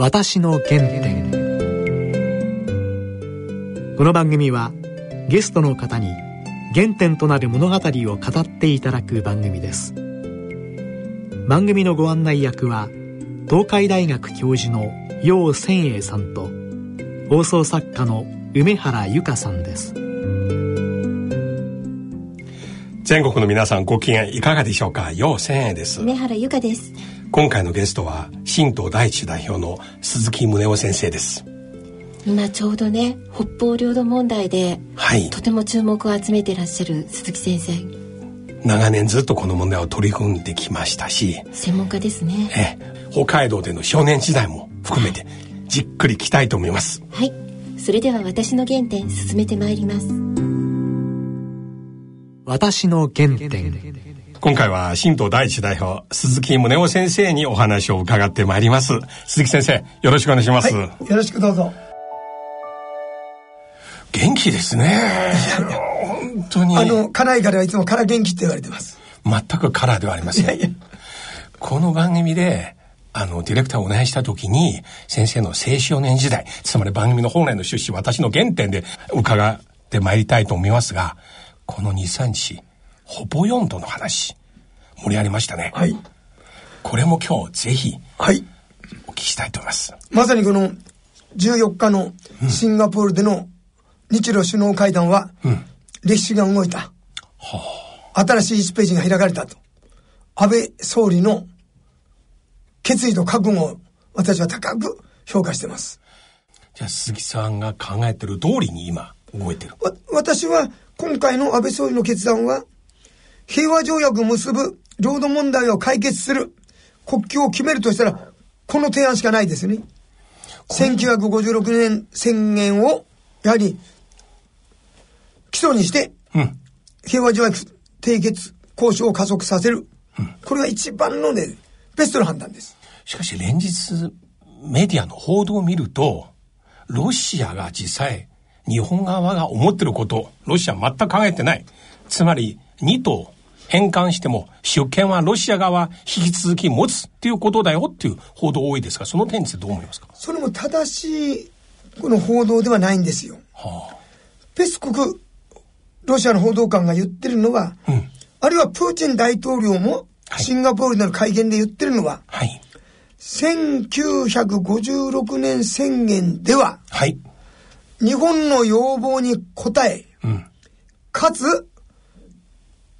私の原点。この番組はゲストの方に原点となる物語を語っていただく番組です。番組のご案内役は東海大学教授の楊千栄さんと放送作家の梅原由香さんです。全国の皆さんご機嫌いかがでしょうか？楊千栄です。梅原由香です今回のゲストは新党第一代表の鈴木宗男先生です。今ちょうどね北方領土問題で、はい、とても注目を集めていらっしゃる鈴木先生。長年ずっとこの問題を取り組んできましたし。専門家ですね。え北海道での少年時代も含めてじっくり聞きたいと思います。はい。それでは私の原点進めてまいります。私の原点今回は新党第一代表鈴木宗男先生にお話を伺ってまいります。鈴木先生よろしくお願いします、はい、よろしくどうぞ。元気ですね。いやいや本当に。あの家内からはいつもから元気って言われてます。全くカラーではありません。いやいや。この番組であの、ディレクターをお願いしたときに、先生の青少年時代、つまり番組の本来の趣旨、私の原点で伺ってまいりたいと思いますが、この2、3日、ほぼ4度の話、盛り上げましたね。はい。これも今日、ぜひ、はい。お聞きしたいと思います。まさにこの、14日のシンガポールでの日露首脳会談は、うん、歴史が動いた。はあ、新しい1ページが開かれたと。安倍総理の決意と覚悟を私は高く評価してます。じゃあ鈴木さんが考えてる通りに今動いてる私は今回の安倍総理の決断は平和条約を結ぶ領土問題を解決する国境を決めるとしたらこの提案しかないですね。1956年宣言をやはり基礎にして、平和条約締結交渉を加速させる。これが一番のね、ベストの判断です。しかし連日メディアの報道を見ると、ロシアが実際、日本側が思ってること、ロシア全く考えてない。つまり、2島返還しても、主権はロシア側引き続き持つっていうことだよっていう報道多いですが、その点についてどう思いますか？それも正しい、この報道ではないんですよ。はあ、ペスコク、ロシアの報道官が言ってるのは、うん、あるいはプーチン大統領も、シンガポールでの会見で言ってるのは、はい、1956年宣言では、はい。日本の要望に応え、うん、かつ、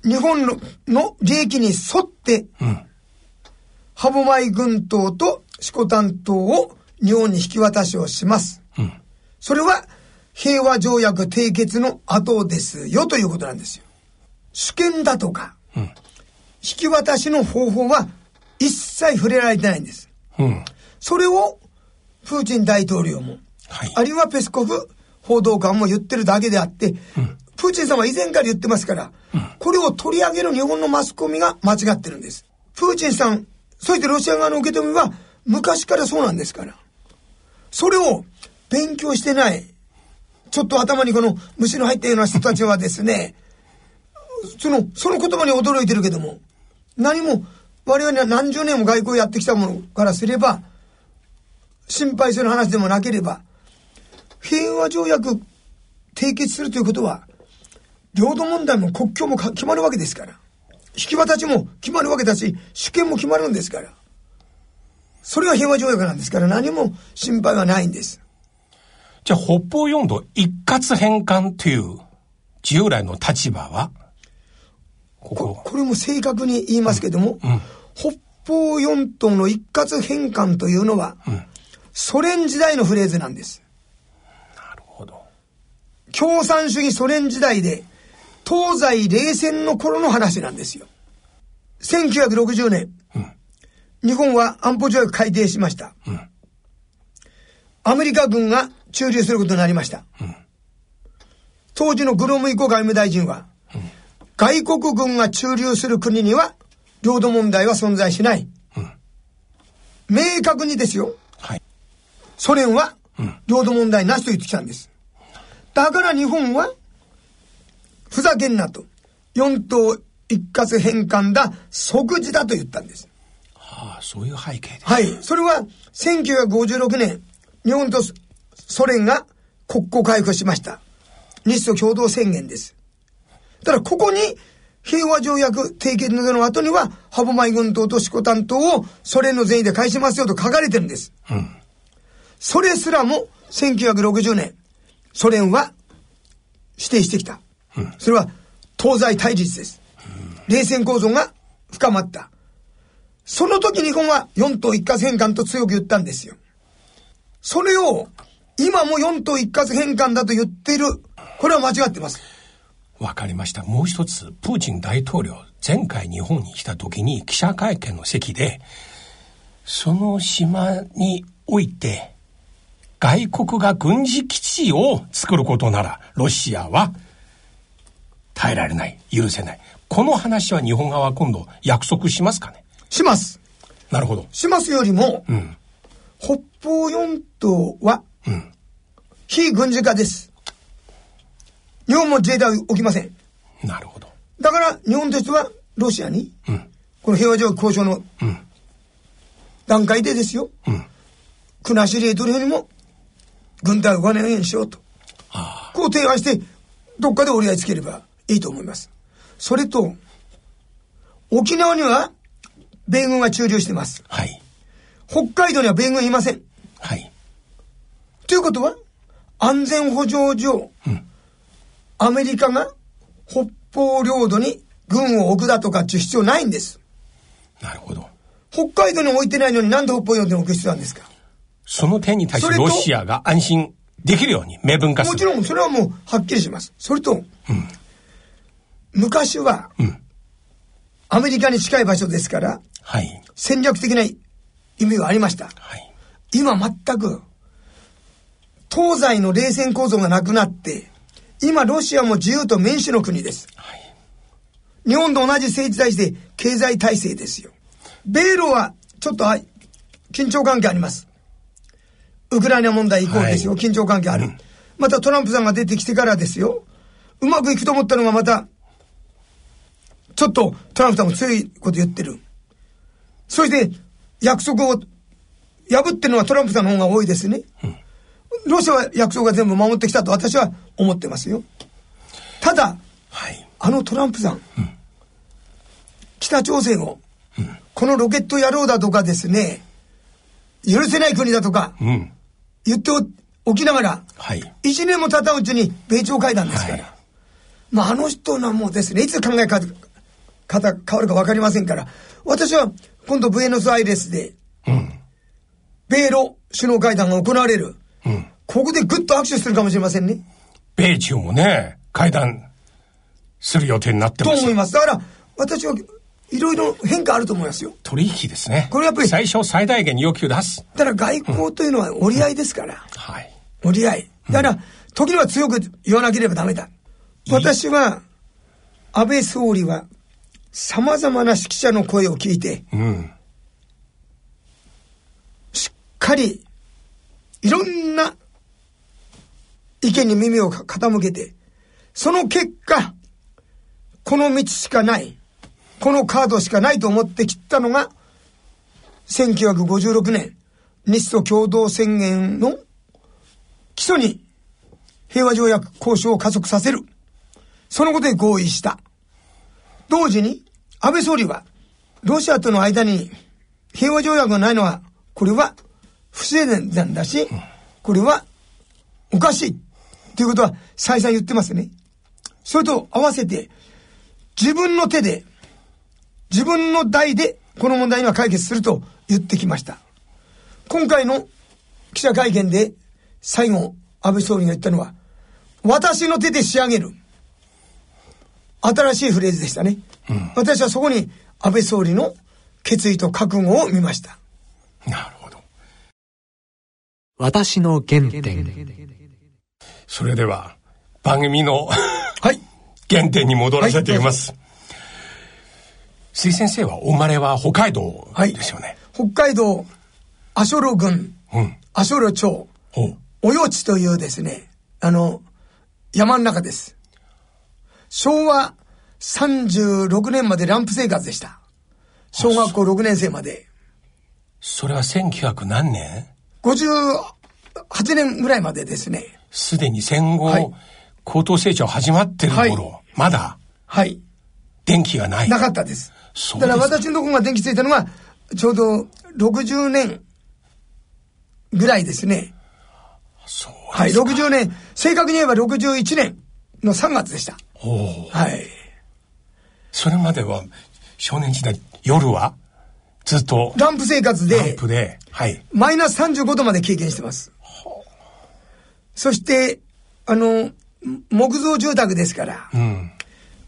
日本のの利益に沿って、うん、歯舞群島と四股丹島を日本に引き渡しをします。うん、それは平和条約締結の後ですよということなんですよ。主権だとか、うん、引き渡しの方法は一切触れられてないんです。うん、それをプーチン大統領も、はい、あるいはペスコフ報道官も言ってるだけであって、うん、プーチンさんは以前から言ってますから、うん、これを取り上げる日本のマスコミが間違ってるんです。プーチンさん、そしてロシア側の受け止めは昔からそうなんですから。それを勉強してない、ちょっと頭にこの虫の入ったような人たちはですね、その、その言葉に驚いてるけども、何も我々は何十年も外交やってきたものからすれば、心配する話でもなければ、平和条約締結するということは、領土問題も国境も決まるわけですから。引き渡しも決まるわけだし、主権も決まるんですから。それが平和条約なんですから何も心配はないんです。じゃあ北方四島一括返還という従来の立場は？こここれも正確に言いますけども、うんうん、北方四島の一括返還というのは、うん、ソ連時代のフレーズなんです。なるほど。共産主義ソ連時代で、東西冷戦の頃の話なんですよ。1960年、うん、日本は安保条約改定しました。うん、アメリカ軍が駐留することになりました。うん、当時のグロムイコ外務大臣は、外国軍が駐留する国には領土問題は存在しない。うん、明確にですよ。はい、ソ連は、領土問題なしと言ってきたんです。だから日本は、ふざけんなと。四島一括返還だ、即時だと言ったんです。はああ、そういう背景ではい。それは、1956年、日本とソ連が国交回復しました。日ソ共同宣言です。ただ、ここに、平和条約締結の後には、歯舞群島と四股担当をソ連の善意で返しますよと書かれてるんです。うん。それすらも、1960年、ソ連は指定してきた。それは、東西対立です。冷戦構造が深まった。その時日本は四島一括返還と強く言ったんですよ。それを、今も四島一括返還だと言っている。これは間違ってます。わかりました。もう一つ、プーチン大統領、前回日本に来た時に記者会見の席で、その島において、外国が軍事基地を作ることなら、ロシアは耐えられない、許せない。この話は日本側は今度約束しますかね？します。なるほど。しますよりも、うん、北方四島は、うん、非軍事化です。日本も自衛隊は起きません。なるほど。だから、日本としては、ロシアに、うん、この平和条約交渉の段階でですよ、うん、国後レートルよりも、軍隊をお金にしようと。こう提案して、どっかで折り合いつければいいと思います。それと、沖縄には、米軍が駐留してます。はい。北海道には米軍いません。はい。ということは、安全保障上、うん、アメリカが北方領土に軍を置くだとかっていう必要ないんです。なるほど。北海道に置いてないのになんで北方領土に置く必要なんですか？その点に対してロシアが安心できるように明文化する。もちろん、それはもうはっきりします。それと、うん、昔は、うん、アメリカに近い場所ですから、はい、戦略的な意味はありました。はい、今全く、東西の冷戦構造がなくなって、今ロシアも自由と民主の国です。はい、日本と同じ政治体制、経済体制ですよ。米ロはちょっと緊張関係あります。ウクライナ問題以降ですよ。はい、緊張関係ある、うん。またトランプさんが出てきてからですよ。うまくいくと思ったのがまた、ちょっとトランプさんも強いこと言ってる。そして、約束を破ってるのはトランプさんの方が多いですね。うんロシアは約束が全部守ってきたと私は思ってますよ。ただ、はい、あのトランプさん、うん、北朝鮮を、うん、このロケット野郎だとかですね、許せない国だとか、うん、言っておきながら、はい、1年も経たうちに米朝会談ですから、はい、まああの人のもうですね、いつ考え方変わるか分かりませんから、私は今度ブエノスアイレスで、米ロ首脳会談が行われる。うん。ここでぐっと握手するかもしれませんね。米中もね、会談する予定になってます。と思います。だから、私はいろいろ変化あると思いますよ。取引ですね。これやっぱり。最小最大限に要求出す。だから外交というのは折り合いですから。うん、はい。折り合い。だから、時には強く言わなければダメだ。私は、安倍総理は、様々な指揮者の声を聞いて、うん、しっかりいろんな意見に耳を傾けて、その結果、この道しかない、このカードしかないと思って切ったのが、1956年、日ソ共同宣言の基礎に平和条約交渉を加速させる。そのことで合意した。同時に、安倍総理は、ロシアとの間に平和条約がないのは、これは不自然だし、これはおかしい。ということは再三言ってますね。それと合わせて、自分の手で、自分の代でこの問題には解決すると言ってきました。今回の記者会見で最後、安倍総理が言ったのは、私の手で仕上げる。新しいフレーズでしたね。うん、私はそこに安倍総理の決意と覚悟を見ました。なる私の原点。それでは、番組の はい。原点に戻らせています。はい、水先生はお生まれは北海道ですよね。はい、北海道、阿蘇路郡、うん、阿蘇路町、およちというですね、あの、山の中です。昭和36年までランプ生活でした。小学校6年生まで。それは1900何年 ?58 年ぐらいまでですね。すでに戦後、はい、高等成長始まってる頃、はい、まだ。はい。電気がない。なかったです。だから私のところが電気ついたのは、ちょうど60年ぐらいですね。そうはい、60年、正確に言えば61年の3月でした。はい。それまでは、少年時代、夜は？ずっと？ランプ生活で。ランプで？はい。マイナス35度まで経験してます。そして、あの、木造住宅ですから。うん。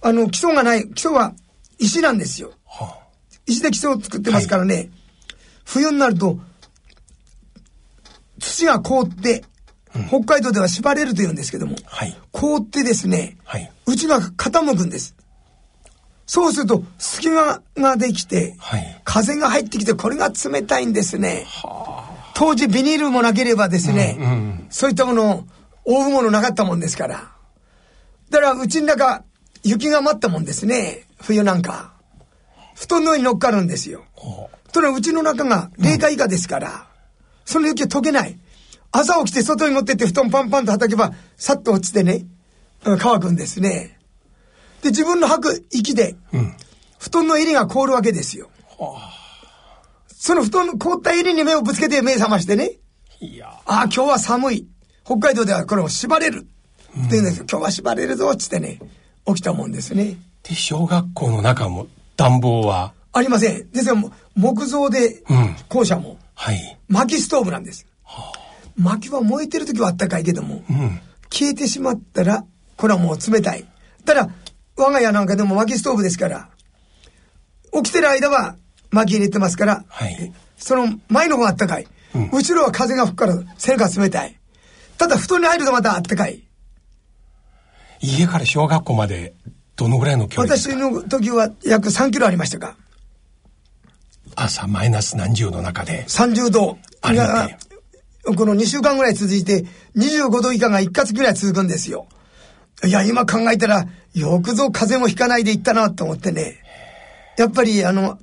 あの、基礎がない、基礎は石なんですよ。はあ、石で基礎を作ってますからね。はい、冬になると、土が凍って、北海道では縛れると言うんですけども、はい、凍ってですね、はい、内が傾くんです。そうすると隙間ができて、はい、風が入ってきてこれが冷たいんですね。当時ビニールもなければですね、うんうん、そういったものを覆うものなかったもんですから。だからうちの中雪が舞ったもんですね、冬なんか。布団の上に乗っかるんですよ。とのうちの中が零下以下ですから、うん、その雪は溶けない。朝起きて外に持ってって布団パンパンと叩けば、さっと落ちてね、乾くんですね。で、自分の吐く息で、布団の襟が凍るわけですよ。その布団の凍った襟に目をぶつけて目覚ましてね。いやああ、今日は寒い。北海道ではこれを縛れる。って言うんですよ。今日は縛れるぞ、つってね、起きたもんですね。で、小学校の中も暖房は？ありません。ですよ、木造で、校舎も、はい。薪ストーブなんです。はあ薪は燃えてる時はあったかいけども、うん、消えてしまったら、これはもう冷たい。ただ、我が家なんかでも薪ストーブですから、起きてる間は薪入れてますから、はい、その前の方があったかい、うん。後ろは風が吹くから背が冷たい。ただ、布団に入るとまたあったかい。家から小学校までどのぐらいの距離私の時は約3キロありましたか？朝マイナス何十度の中で。30度。ありがこの2週間ぐらい続いて、25度以下が1月ぐらい続くんですよ。いや、今考えたら、よくぞ風邪もひかないでいったなと思ってね。やっぱり、あの、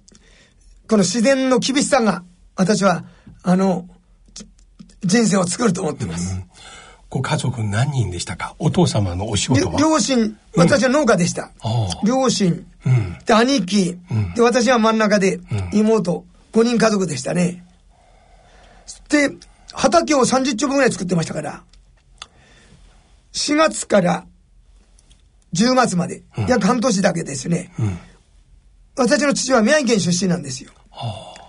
この自然の厳しさが、私は、あの、人生を作ると思ってます。うん、ご家族何人でしたか？お父様のお仕事は？両親、私は農家でした。うん、両親、うん、で、兄貴、で、私は真ん中で、妹、5人家族でしたね。で、畑を30丁分ぐらい作ってましたから、4月から10月まで、うん、約半年だけですね、うん、私の父は宮城県出身なんですよ。はあ、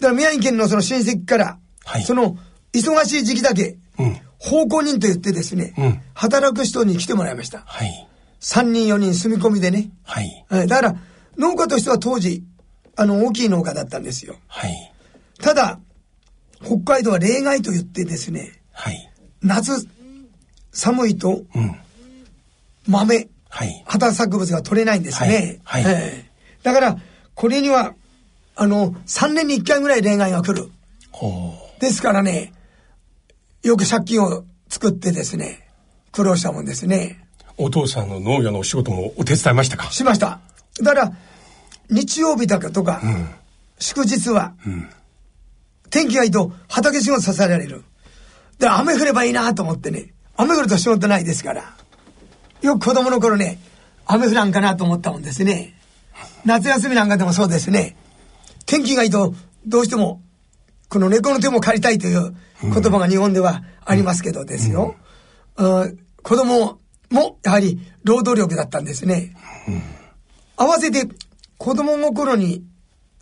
だから宮城県のその親戚から、はい、その忙しい時期だけ、うん、奉公人と言ってですね、働く人に来てもらいました。はい、3人4人住み込みでね。はい、だから、農家としては当時、あの、大きい農家だったんですよ。はい、ただ、北海道は例外と言ってですね、はい、夏寒いと、うん、豆、はい、畑作物が取れないんですね。はい。はい、えー、だから、これには、あの、3年に1回ぐらい例外が来る。ですからね、よく借金を作ってですね、苦労したもんですね。お父さんの農業のお仕事もお手伝いましたか？しました。だから、日曜日だとか、うん、祝日は、うん天気がいいと畑仕事させられる。で、雨降ればいいなと思ってね。雨降ると仕事ないですから。よく子供の頃ね、雨降らんかなと思ったもんですね。夏休みなんかでもそうですね。天気がいいとどうしても、この猫の手も借りたいという言葉が日本ではありますけどですよ。うん、子供もやはり労働力だったんですね。合わせて子供心に、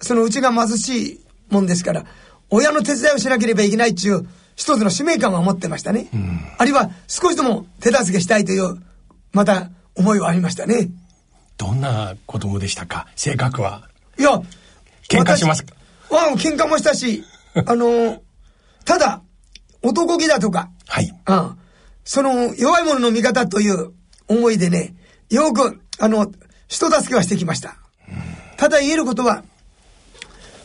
そのうちが貧しいもんですから、親の手伝いをしなければいけないっていう一つの使命感を持ってましたね。うん、あるいは少しでも手助けしたいという、また思いはありましたね。どんな子供でしたか？性格は？いや、喧嘩しますか？わ喧嘩もしたし、あの、ただ、男気だとか、はい。うん。その、弱い者の味方という思いでね、よく、あの、人助けはしてきました。ただ言えることは、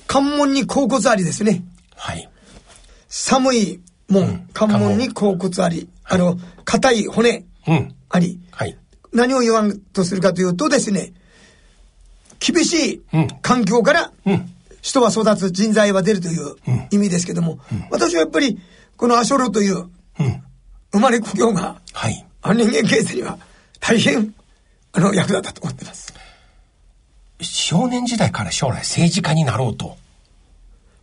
関門に甲骨ありですね。はい。寒い門、関門に甲骨あり、あの、硬い骨あり、はい。何を言わんとするかというとですね、厳しい環境から人は育つ、人材は出るという意味ですけども、うん、私はやっぱり、このアショロという、生まれ故郷が、はい、人間形成には大変、あの、役立ったと思ってます。少年時代から将来政治家になろうと、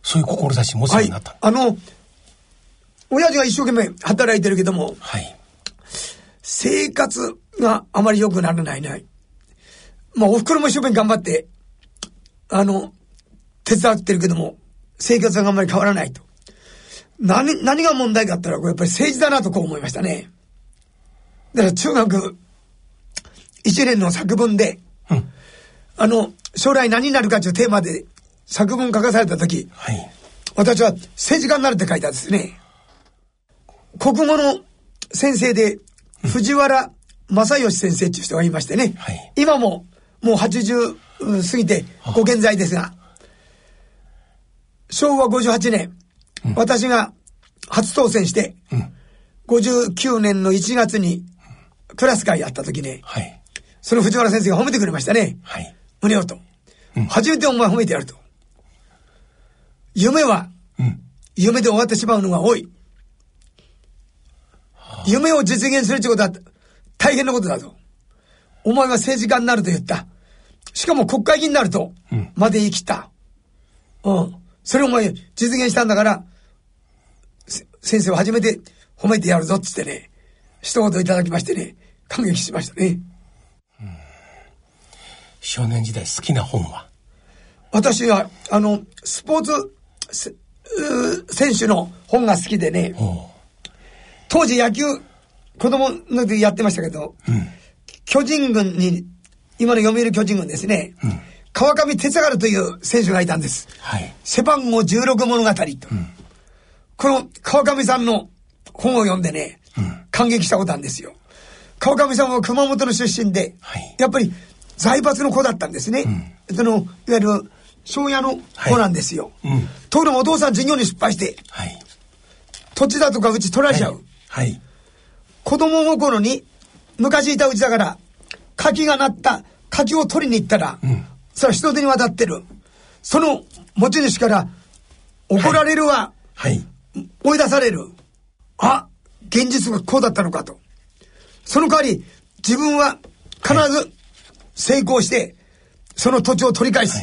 そういう志持つようになった、はい、あの、親父が一生懸命働いてるけども、はい、生活があまり良くならないね。まあ、お袋も一生懸命頑張って、あの、手伝ってるけども、生活があんまり変わらないと。何、何が問題かったら、これやっぱり政治だなとこう思いましたね。だから中学1年の作文で、うん、あの、将来何になるかというテーマで作文書かされたとき、はい、私は政治家になるって書いたんですね。国語の先生で、藤原正義先生っていう人がいましてね、はい、今ももう80過ぎてご健在ですが、昭和58年、うん、私が初当選して、うん、59年の1月にクラス会やった時ね、はい、その藤原先生が褒めてくれましたね。はい、胸をと、うん、初めてお前褒めてやると。夢は、夢で終わってしまうのが多い。夢を実現するってことは大変なことだと。お前は政治家になると言った。しかも国会議員になると、まで言い切った。うん。それをお前実現したんだから、先生は初めて褒めてやるぞって言ってね、一言いただきましてね、感激しましたね。少年時代好きな本は？私は、あの、スポーツ選手の本が好きでね、当時野球、子供の時やってましたけど、うん、巨人軍に、今の読売巨人軍ですね、うん、川上哲治という選手がいたんです。はい、背番号16物語と、うん、この川上さんの本を読んでね、感激したことなんですよ。川上さんは熊本の出身で、はい、やっぱり財閥の子だったんですね。その、いわゆる、庄屋の子なんですよ。はい、ところがお父さん事業に失敗して、はい、土地だとかうち取られちゃう。はい。子供心に、昔いたうちだから、柿が鳴った柿を取りに行ったら、うん、それは人手に渡ってる。その持ち主から怒られるわ。はい。追い出される。あ、現実がこうだったのかと。その代わり、自分は必ず成功して、その土地を取り返す。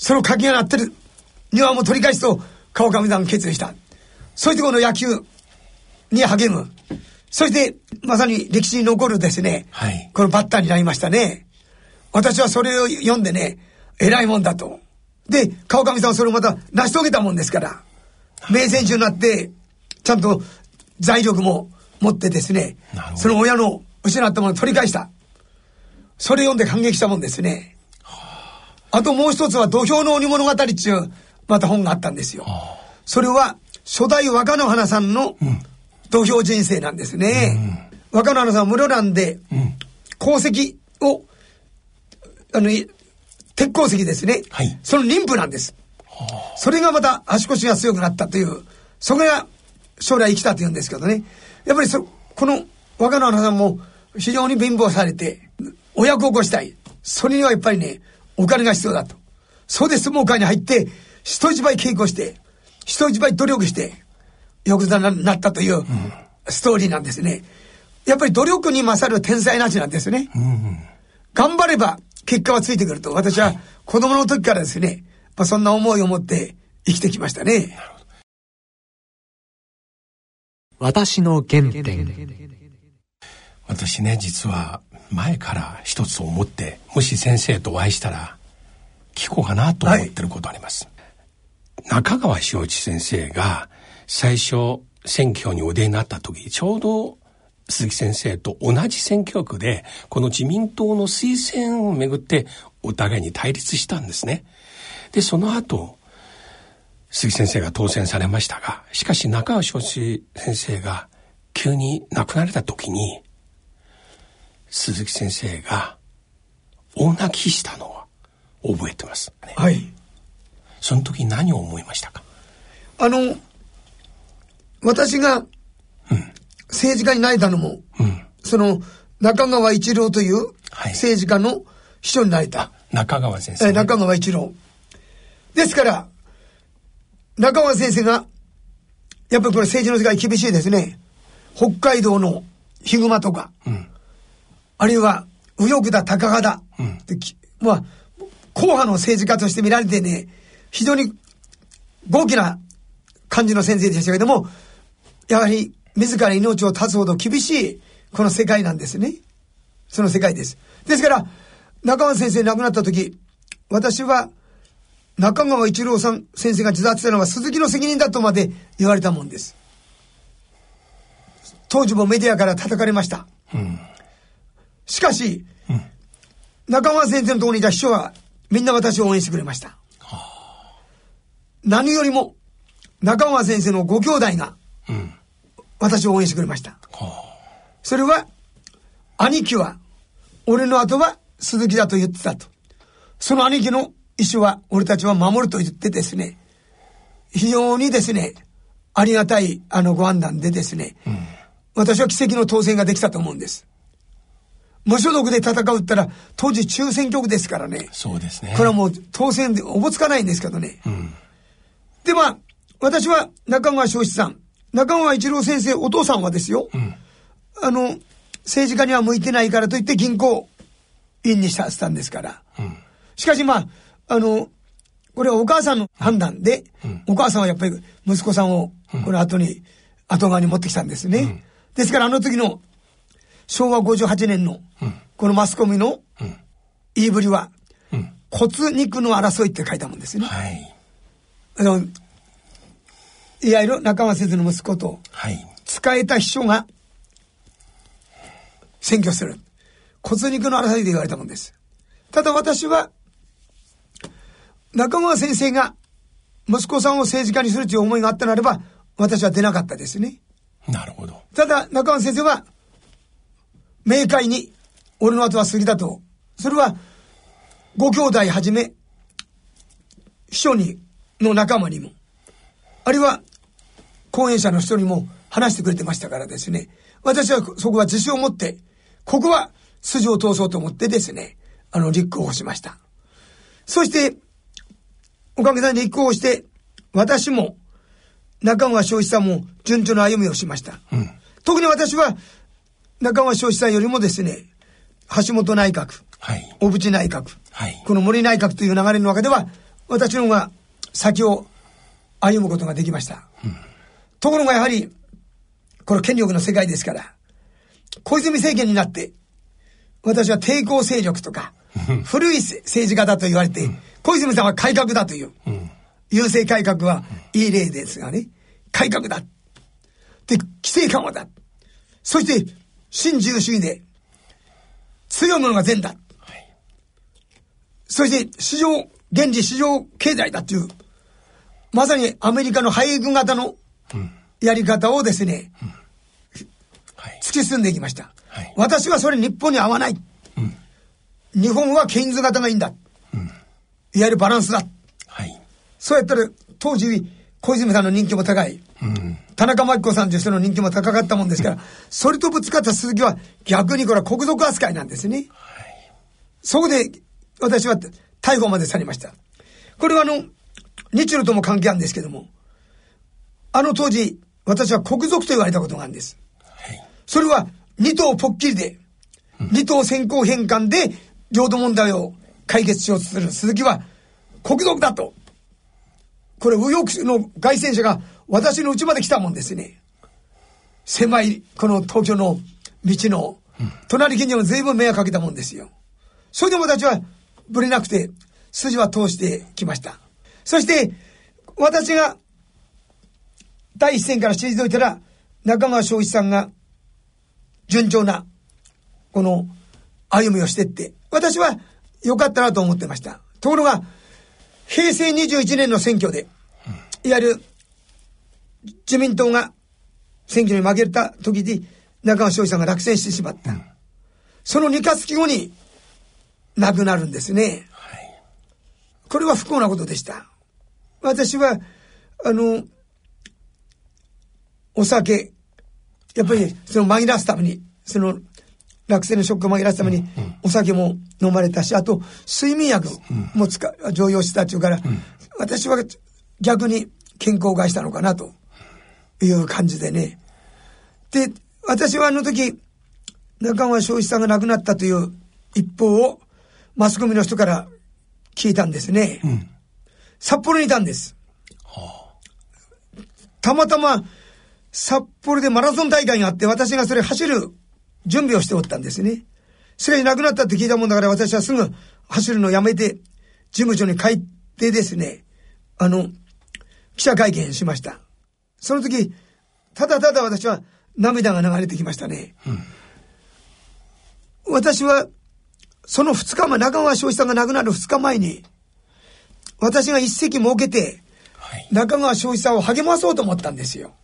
はい、その鍵が鳴ってる庭も取り返すと、川上さん決意した。そしてこの野球に励む。そして、まさに歴史に残るですね、はい、このバッターになりましたね。私はそれを読んでね、偉いもんだと。で、川上さんはそれをまた成し遂げたもんですから、名選手になって、ちゃんと財力も持ってですね、その親の失ったものを取り返した。それ読んで感激したもんですね。あともう一つは土俵の鬼物語っていうまた本があったんですよ。それは初代若野花さんの土俵人生なんですね。うん、若野花さんは室蘭で鉱石を、あの、鉄鉱石ですね。はい、その妊婦なんです。それがまた足腰が強くなったという、それが将来生きたと言うんですけどね。やっぱりそ、この若野花さんも非常に貧乏されて、親孝行したい。それにはやっぱりね、お金が必要だと。そうで相撲界に入って、人一倍稽古して、人一倍努力して、横綱になったというストーリーなんですね。やっぱり努力に勝る天才なしなんですね。頑張れば結果はついてくると。私は子供の時からですね、まあ、そんな思いを持って生きてきましたね。私の原点。私ね、実は前から一つ思って、もし先生とお会いしたら、聞こうかなと思ってることあります。はい、中川昭一先生が最初選挙にお出になった時、ちょうど鈴木先生と同じ選挙区で、この自民党の推薦をめぐってお互いに対立したんですね。で、その後、鈴木先生が当選されましたが、しかし中川昭一先生が急に亡くなられた時に、鈴木先生が大泣きしたのは覚えてます、ね、はい。その時何を思いましたか？あの、私が政治家になれたのも、うん、その中川一郎という政治家の秘書になれた。中川先生、中川一郎。ですから、中川先生が、やっぱりこれ政治の世界厳しいですね。北海道のヒグマとか、うん、あるいは右翼だ、高派だ、うん、まあ、硬派の政治家として見られてね、非常に豪気な感じの先生でしたけども、やはり自ら命を絶つほど厳しいこの世界なんですね。その世界です。ですから、中川先生亡くなった時、私は中川一郎さん先生が自殺したのは鈴木の責任だとまで言われたもんです。当時もメディアから叩かれました。うん、しかし、うん、中川先生のところにいた秘書はみんな私を応援してくれました。はあ、何よりも中川先生のご兄弟が、私を応援してくれました。はあ、それは、兄貴は、俺の後は鈴木だと言ってたと。その兄貴の意思は俺たちは守ると言ってですね、非常にですね、ありがたいあのご判断でですね、うん私は奇跡の当選ができたと思うんです。無所属で戦うったら、当時中選挙区ですからね。そうですね。これはもう当選でおぼつかないんですけどね。うん、で、まあ、私は中川昭一さん、中川一郎先生、お父さんはですよ、うん、あの、政治家には向いてないからといって銀行員にさせたんですから。うん、しかしまあ、あの、これはお母さんの判断で、お母さんはやっぱり息子さんを、この後に、後側に持ってきたんですね。ですからあの時の昭和58年の、このマスコミの言いぶりは、骨肉の争いって書いたもんですね。はい。あの、いわゆる中間先生の息子と、はい。使えた秘書が、選挙する。骨肉の争いで言われたもんです。ただ私は、中川先生が息子さんを政治家にするという思いがあったならば、私は出なかったですね。なるほど。ただ、中川先生は、明快に、俺の後は杉だと。それは、ご兄弟はじめ、秘書に、の仲間にも、あるいは、講演者の人にも話してくれてましたからですね。私はそこは自信を持って、ここは筋を通そうと思ってですね、あの、立候補しました。そして、おかげさんで立候補して、私も、中川昭一さんも順調な歩みをしました。うん、特に私は、中川昭一さんよりもですね、橋本内閣、はい、小渕内閣、はい、この森内閣という流れの中では、私の方が先を歩むことができました。うん、ところがやはり、この権力の世界ですから、小泉政権になって、私は抵抗勢力とか、古い政治家だと言われて、小泉さんは改革だという。うん郵政改革はいい例ですがね、改革だ。で、規制緩和だ。そして、新自由主義で、強いものが善だ。はい、そして、市場、現時市場経済だっていう、まさにアメリカの配軍型のやり方をですね、うんはい、突き進んでいきました。はい、私はそれ日本に合わない。うん、日本はケインズ型がいいんだ。うん、いわゆるバランスだ。そうやったら、当時、小泉さんの人気も高い。うん、田中真紀子さんという人の人気も高かったもんですから、それとぶつかった鈴木は逆にこれは国賊扱いなんですね。はい、そこで私は逮捕までされました。これはあの、日露とも関係あるんですけども、あの当時、私は国賊と言われたことがあるんです。はい、それは二党ぽっきりで、二党先行返還で領土問題を解決しようとする鈴木は国賊だとこれ右翼の外戦車が私の家まで来たもんですね。狭い、この東京の道の、隣近所の随分迷惑かけたもんですよ。それでも私はぶれなくて、筋は通してきました。そして、私が第一線から退いたら、中川昭一さんが順調な、この歩みをしてって、私は良かったなと思ってました。ところが、平成21年の選挙で、いわゆる自民党が選挙に負けた時に中川翔さんが落選してしまった。その2か月後に亡くなるんですね。はい、これは不幸なことでした。私は、あの、お酒、やっぱりその紛らわすために、その、落選のショックを紛らわすために、お酒も飲まれたし、あと、睡眠薬も使、常用したっていうから、私は逆に健康を害したのかなという感じでね。で、私はあの時、中川昭一さんが亡くなったという一報を、マスコミの人から聞いたんですね。うん、札幌にいたんです。はあ、たまたま、札幌でマラソン大会があって、私がそれ走る準備をしておったんですね。しかし亡くなったって聞いたもんだから、私はすぐ走るのをやめて、事務所に帰ってですね、あの、記者会見しました。その時、ただただ私は涙が流れてきましたね。うん、私は、その2日前、中川翔一さんが亡くなる2日前に、私が一席設けて、中川翔一さんを励まそうと思ったんですよ。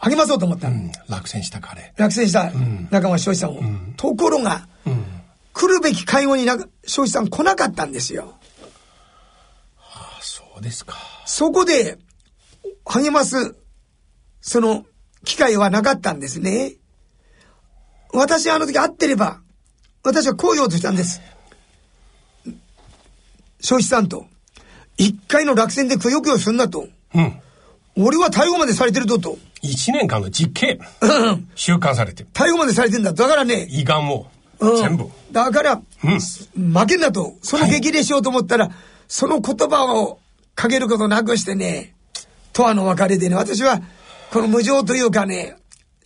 励まそうと思った、うん、落選した彼。落選した中川翔一さんを。うん、ところが、来るべき会合に翔一さん来なかったんですよ。はあ、そうですか。そこで、励ます、その、機会はなかったんですね。私あの時会ってれば、私はこう言おうとしたんです。消費さんと、一回の落選でくよくよすんなと。うん。俺は逮捕までされてるぞと。一年間の実刑。収監されてる。逮捕までされてんだ。だからね。胃がんも、全部。だから、うん、負けんなと。その激励しようと思ったら、はい、その言葉をかけることなくしてね、とわの別れでね、私は、この無情というかね、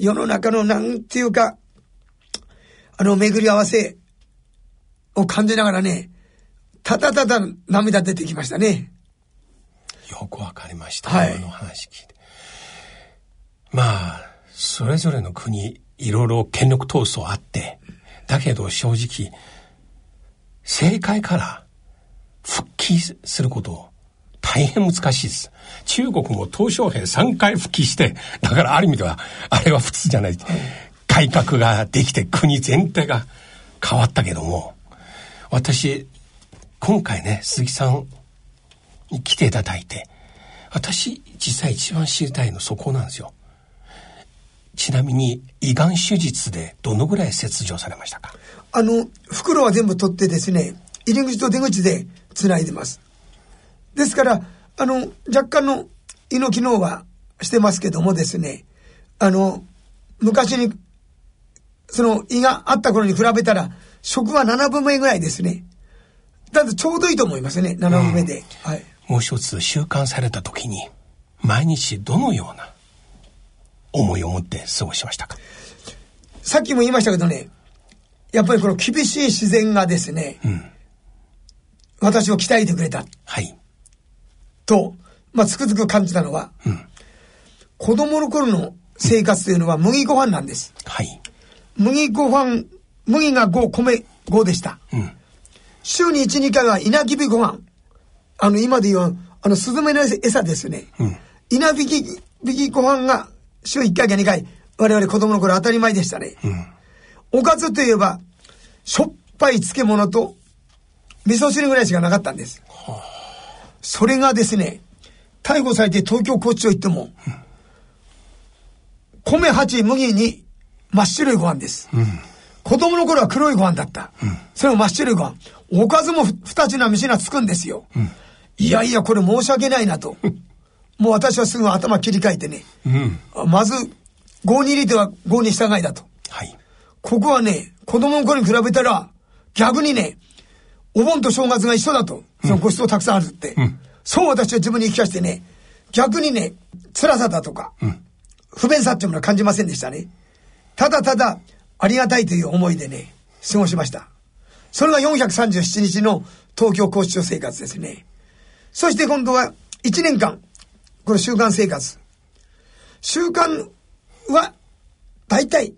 世の中のなんていうか、あの巡り合わせを感じながらね、ただただ涙出てきましたね。よくわかりました。はい。の話聞いて。まあ、それぞれの国、いろいろ権力闘争あって、だけど正直、政界から復帰すること大変難しいです。中国も鄧小平3回復帰して、だからある意味では、あれは普通じゃない。改革ができて国全体が変わったけども、私、今回ね、鈴木さんに来ていただいて、私、実際一番知りたいのそこなんですよ。ちなみに、胃がん手術でどのぐらい切除されましたか？あの、袋は全部取ってですね、入り口と出口で繋いでます。ですから、あの、若干の胃の機能はしてますけどもですね、あの、昔に、その胃があった頃に比べたら、食は7分目ぐらいですね。だってちょうどいいと思いますね、7分目で。うん、はい。もう一つ、習慣された時に、毎日どのような思いを持って過ごしましたか？さっきも言いましたけどね、やっぱりこの厳しい自然がですね、うん、私を鍛えてくれた。はい。と、まあ、つくづく感じたのは、うん、子供の頃の生活というのは麦ご飯なんです。はい。麦ご飯、麦が5、米5でした。うん。週に1、2回は稲きびご飯。あの、今で言う、あの、スズメの餌ですね。うん。稲引き、引きご飯が週1回か2回、我々子供の頃当たり前でしたね。うん。おかずといえば、しょっぱい漬物と、味噌汁ぐらいしかなかったんです。はあそれがですね、逮捕されて東京拘置所行っても、うん、米8麦に真っ白いご飯です。うん、子供の頃は黒いご飯だった。うん、それも真っ白いご飯。おかずも二品飯がつくんですよ。いやいや、これ申し訳ないなと。もう私はすぐ頭切り替えてね。まず、5に入れては5に従いだと。はい。ここはね、子供の頃に比べたら、逆にね、お盆と正月が一緒だと。そのご馳走たくさんあるって。うん、そう私は自分に言い聞かせてね、逆にね、辛さだとか、うん、不便さっていうものは感じませんでしたね。ただただ、ありがたいという思いでね、過ごしました。それが437日の東京拘置所生活ですね。そして今度は1年間、これ習慣生活。習慣は、大体、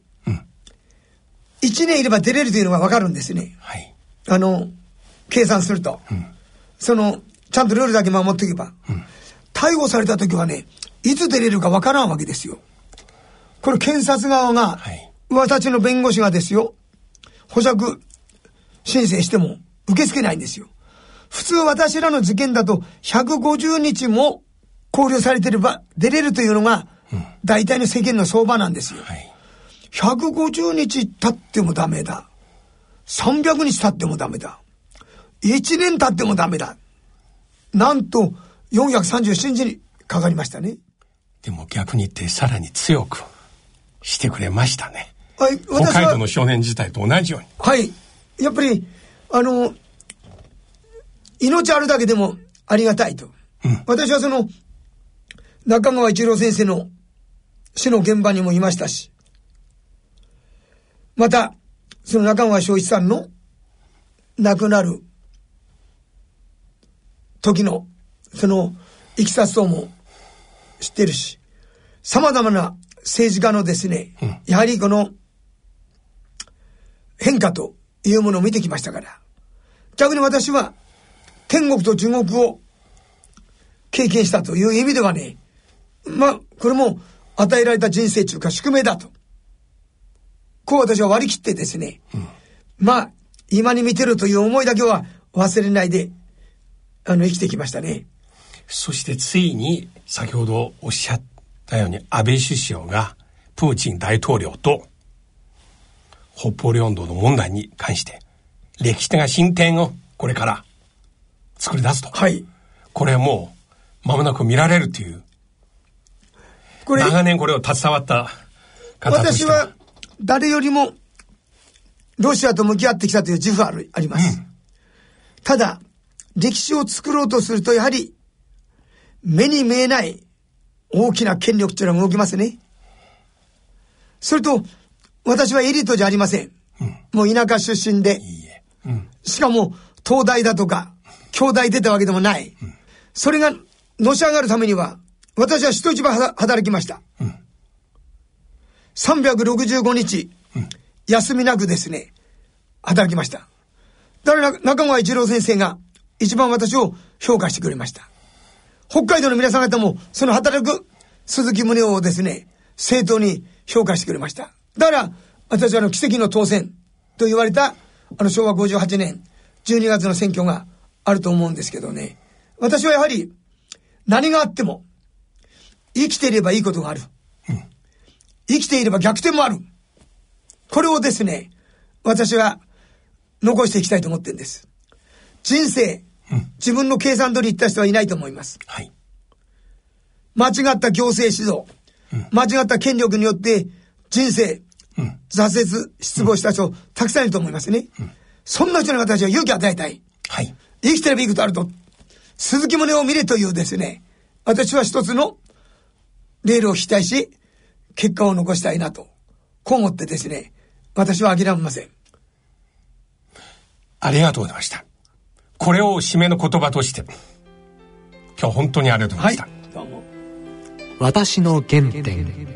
1年いれば出れるというのがわかるんですね。はい。あの、計算すると、うん、その、ちゃんとルールだけ守っておけば、うん、逮捕された時はね、いつ出れるかわからんわけですよ。これ検察側が、はい、私の弁護士がですよ、保釈申請しても受け付けないんですよ。普通私らの事件だと150日も考慮されてれば出れるというのが、大体の世間の相場なんですよ。はい、150日経ってもダメだ。300日経ってもダメだ。1年経ってもダメだ。なんと、437日にかかりましたね。でも逆に言ってさらに強くしてくれましたね。はい、北海道の少年時代と同じように。はい。やっぱり、あの、命あるだけでもありがたいと。うん、私はその、中川一郎先生の死の現場にもいましたし、また、その中川昭一さんの亡くなる時の、その、いきさつ等も知ってるし、様々な政治家のですね、うん、やはりこの変化というものを見てきましたから、逆に私は天国と地獄を経験したという意味ではね、まあ、これも与えられた人生中か宿命だと。こう私は割り切ってですね、うん、まあ、今に見てるという思いだけは忘れないで、あの、生きてきましたね。そしてついに、先ほどおっしゃったように、安倍首相が、プーチン大統領と、北方領土の問題に関して、歴史的な進展をこれから作り出すと。はい。これもう、間もなく見られるという。これ、長年これを携わった方。私は、誰よりも、ロシアと向き合ってきたという自負あるあります。うん、ただ、歴史を作ろうとすると、やはり、目に見えない大きな権力というのが動きますね。それと、私はエリートじゃありません。うん、もう田舎出身で、いいうん、しかも、東大だとか、兄弟出たわけでもない。うん、それが、のし上がるためには、私は人一倍働きました。うん、365日、休みなくですね、働きました。だから中川一郎先生が一番私を評価してくれました。北海道の皆さん方も、その働く鈴木宗男をですね、正当に評価してくれました。だから、私はあの奇跡の当選と言われた、あの昭和58年12月の選挙があると思うんですけどね。私はやはり、何があっても、生きていればいいことがある。うん、生きていれば逆転もある。これをですね、私は残していきたいと思ってるんです。人生、うん、自分の計算通り言った人はいないと思います。はい。間違った行政指導、うん、間違った権力によって人生、うん、挫折、失望した人、たくさんいると思いますね。そんな人に私は勇気を与えたい。はい。生きてればいいことあると。鈴木宗を見れというですね、私は一つのレールを引きたいし、結果を残したいなと。こう思ってですね、私は諦めません。ありがとうございました。これを締めの言葉として、今日本当にありがとうございました。はい、どうも。私の原点。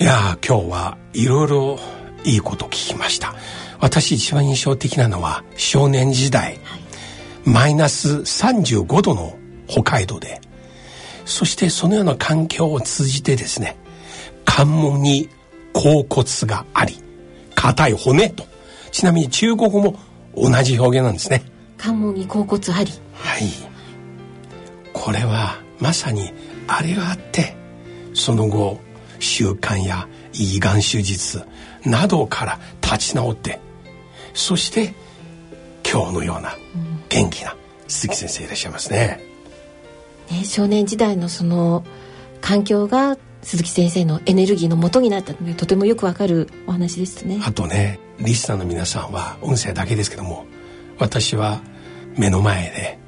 いや今日はいろいろいいこと聞きました。私一番印象的なのは少年時代、はい、マイナス35度の北海道で、そしてそのような環境を通じてですね、関門に甲骨があり、硬い骨と。ちなみに中国語も同じ表現なんですね。関門に甲骨あり。はい。これはまさにあれがあって、その後、習慣や胃がん手術などから立ち直って、そして今日のような元気な鈴木先生いらっしゃいますね。ね少年時代のその環境が鈴木先生のエネルギーの元になったのでとてもよくわかるお話ですねあとねリスナーの皆さんは音声だけですけども私は目の前で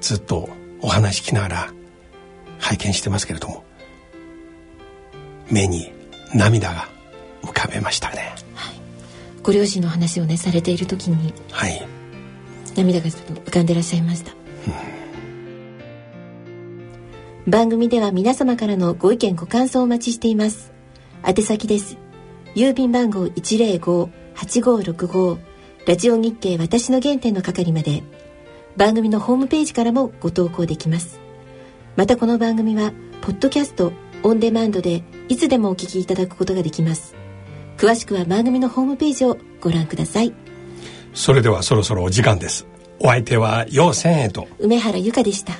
ずっとお話聞きながら拝見してますけれども目に涙が浮かべましたね、はい、ご両親の話をねされている時にはい。涙がちょっと浮かんでらっしゃいました、うん。番組では皆様からのご意見ご感想をお待ちしています。宛先です郵便番号105-8565ラジオ日経私の原点の係まで。番組のホームページからもご投稿できます。またこの番組はポッドキャストオンデマンドでいつでもお聞きいただくことができます。詳しくは番組のホームページをご覧ください。それではそろそろお時間です。お相手は陽千恵と。梅原由香でした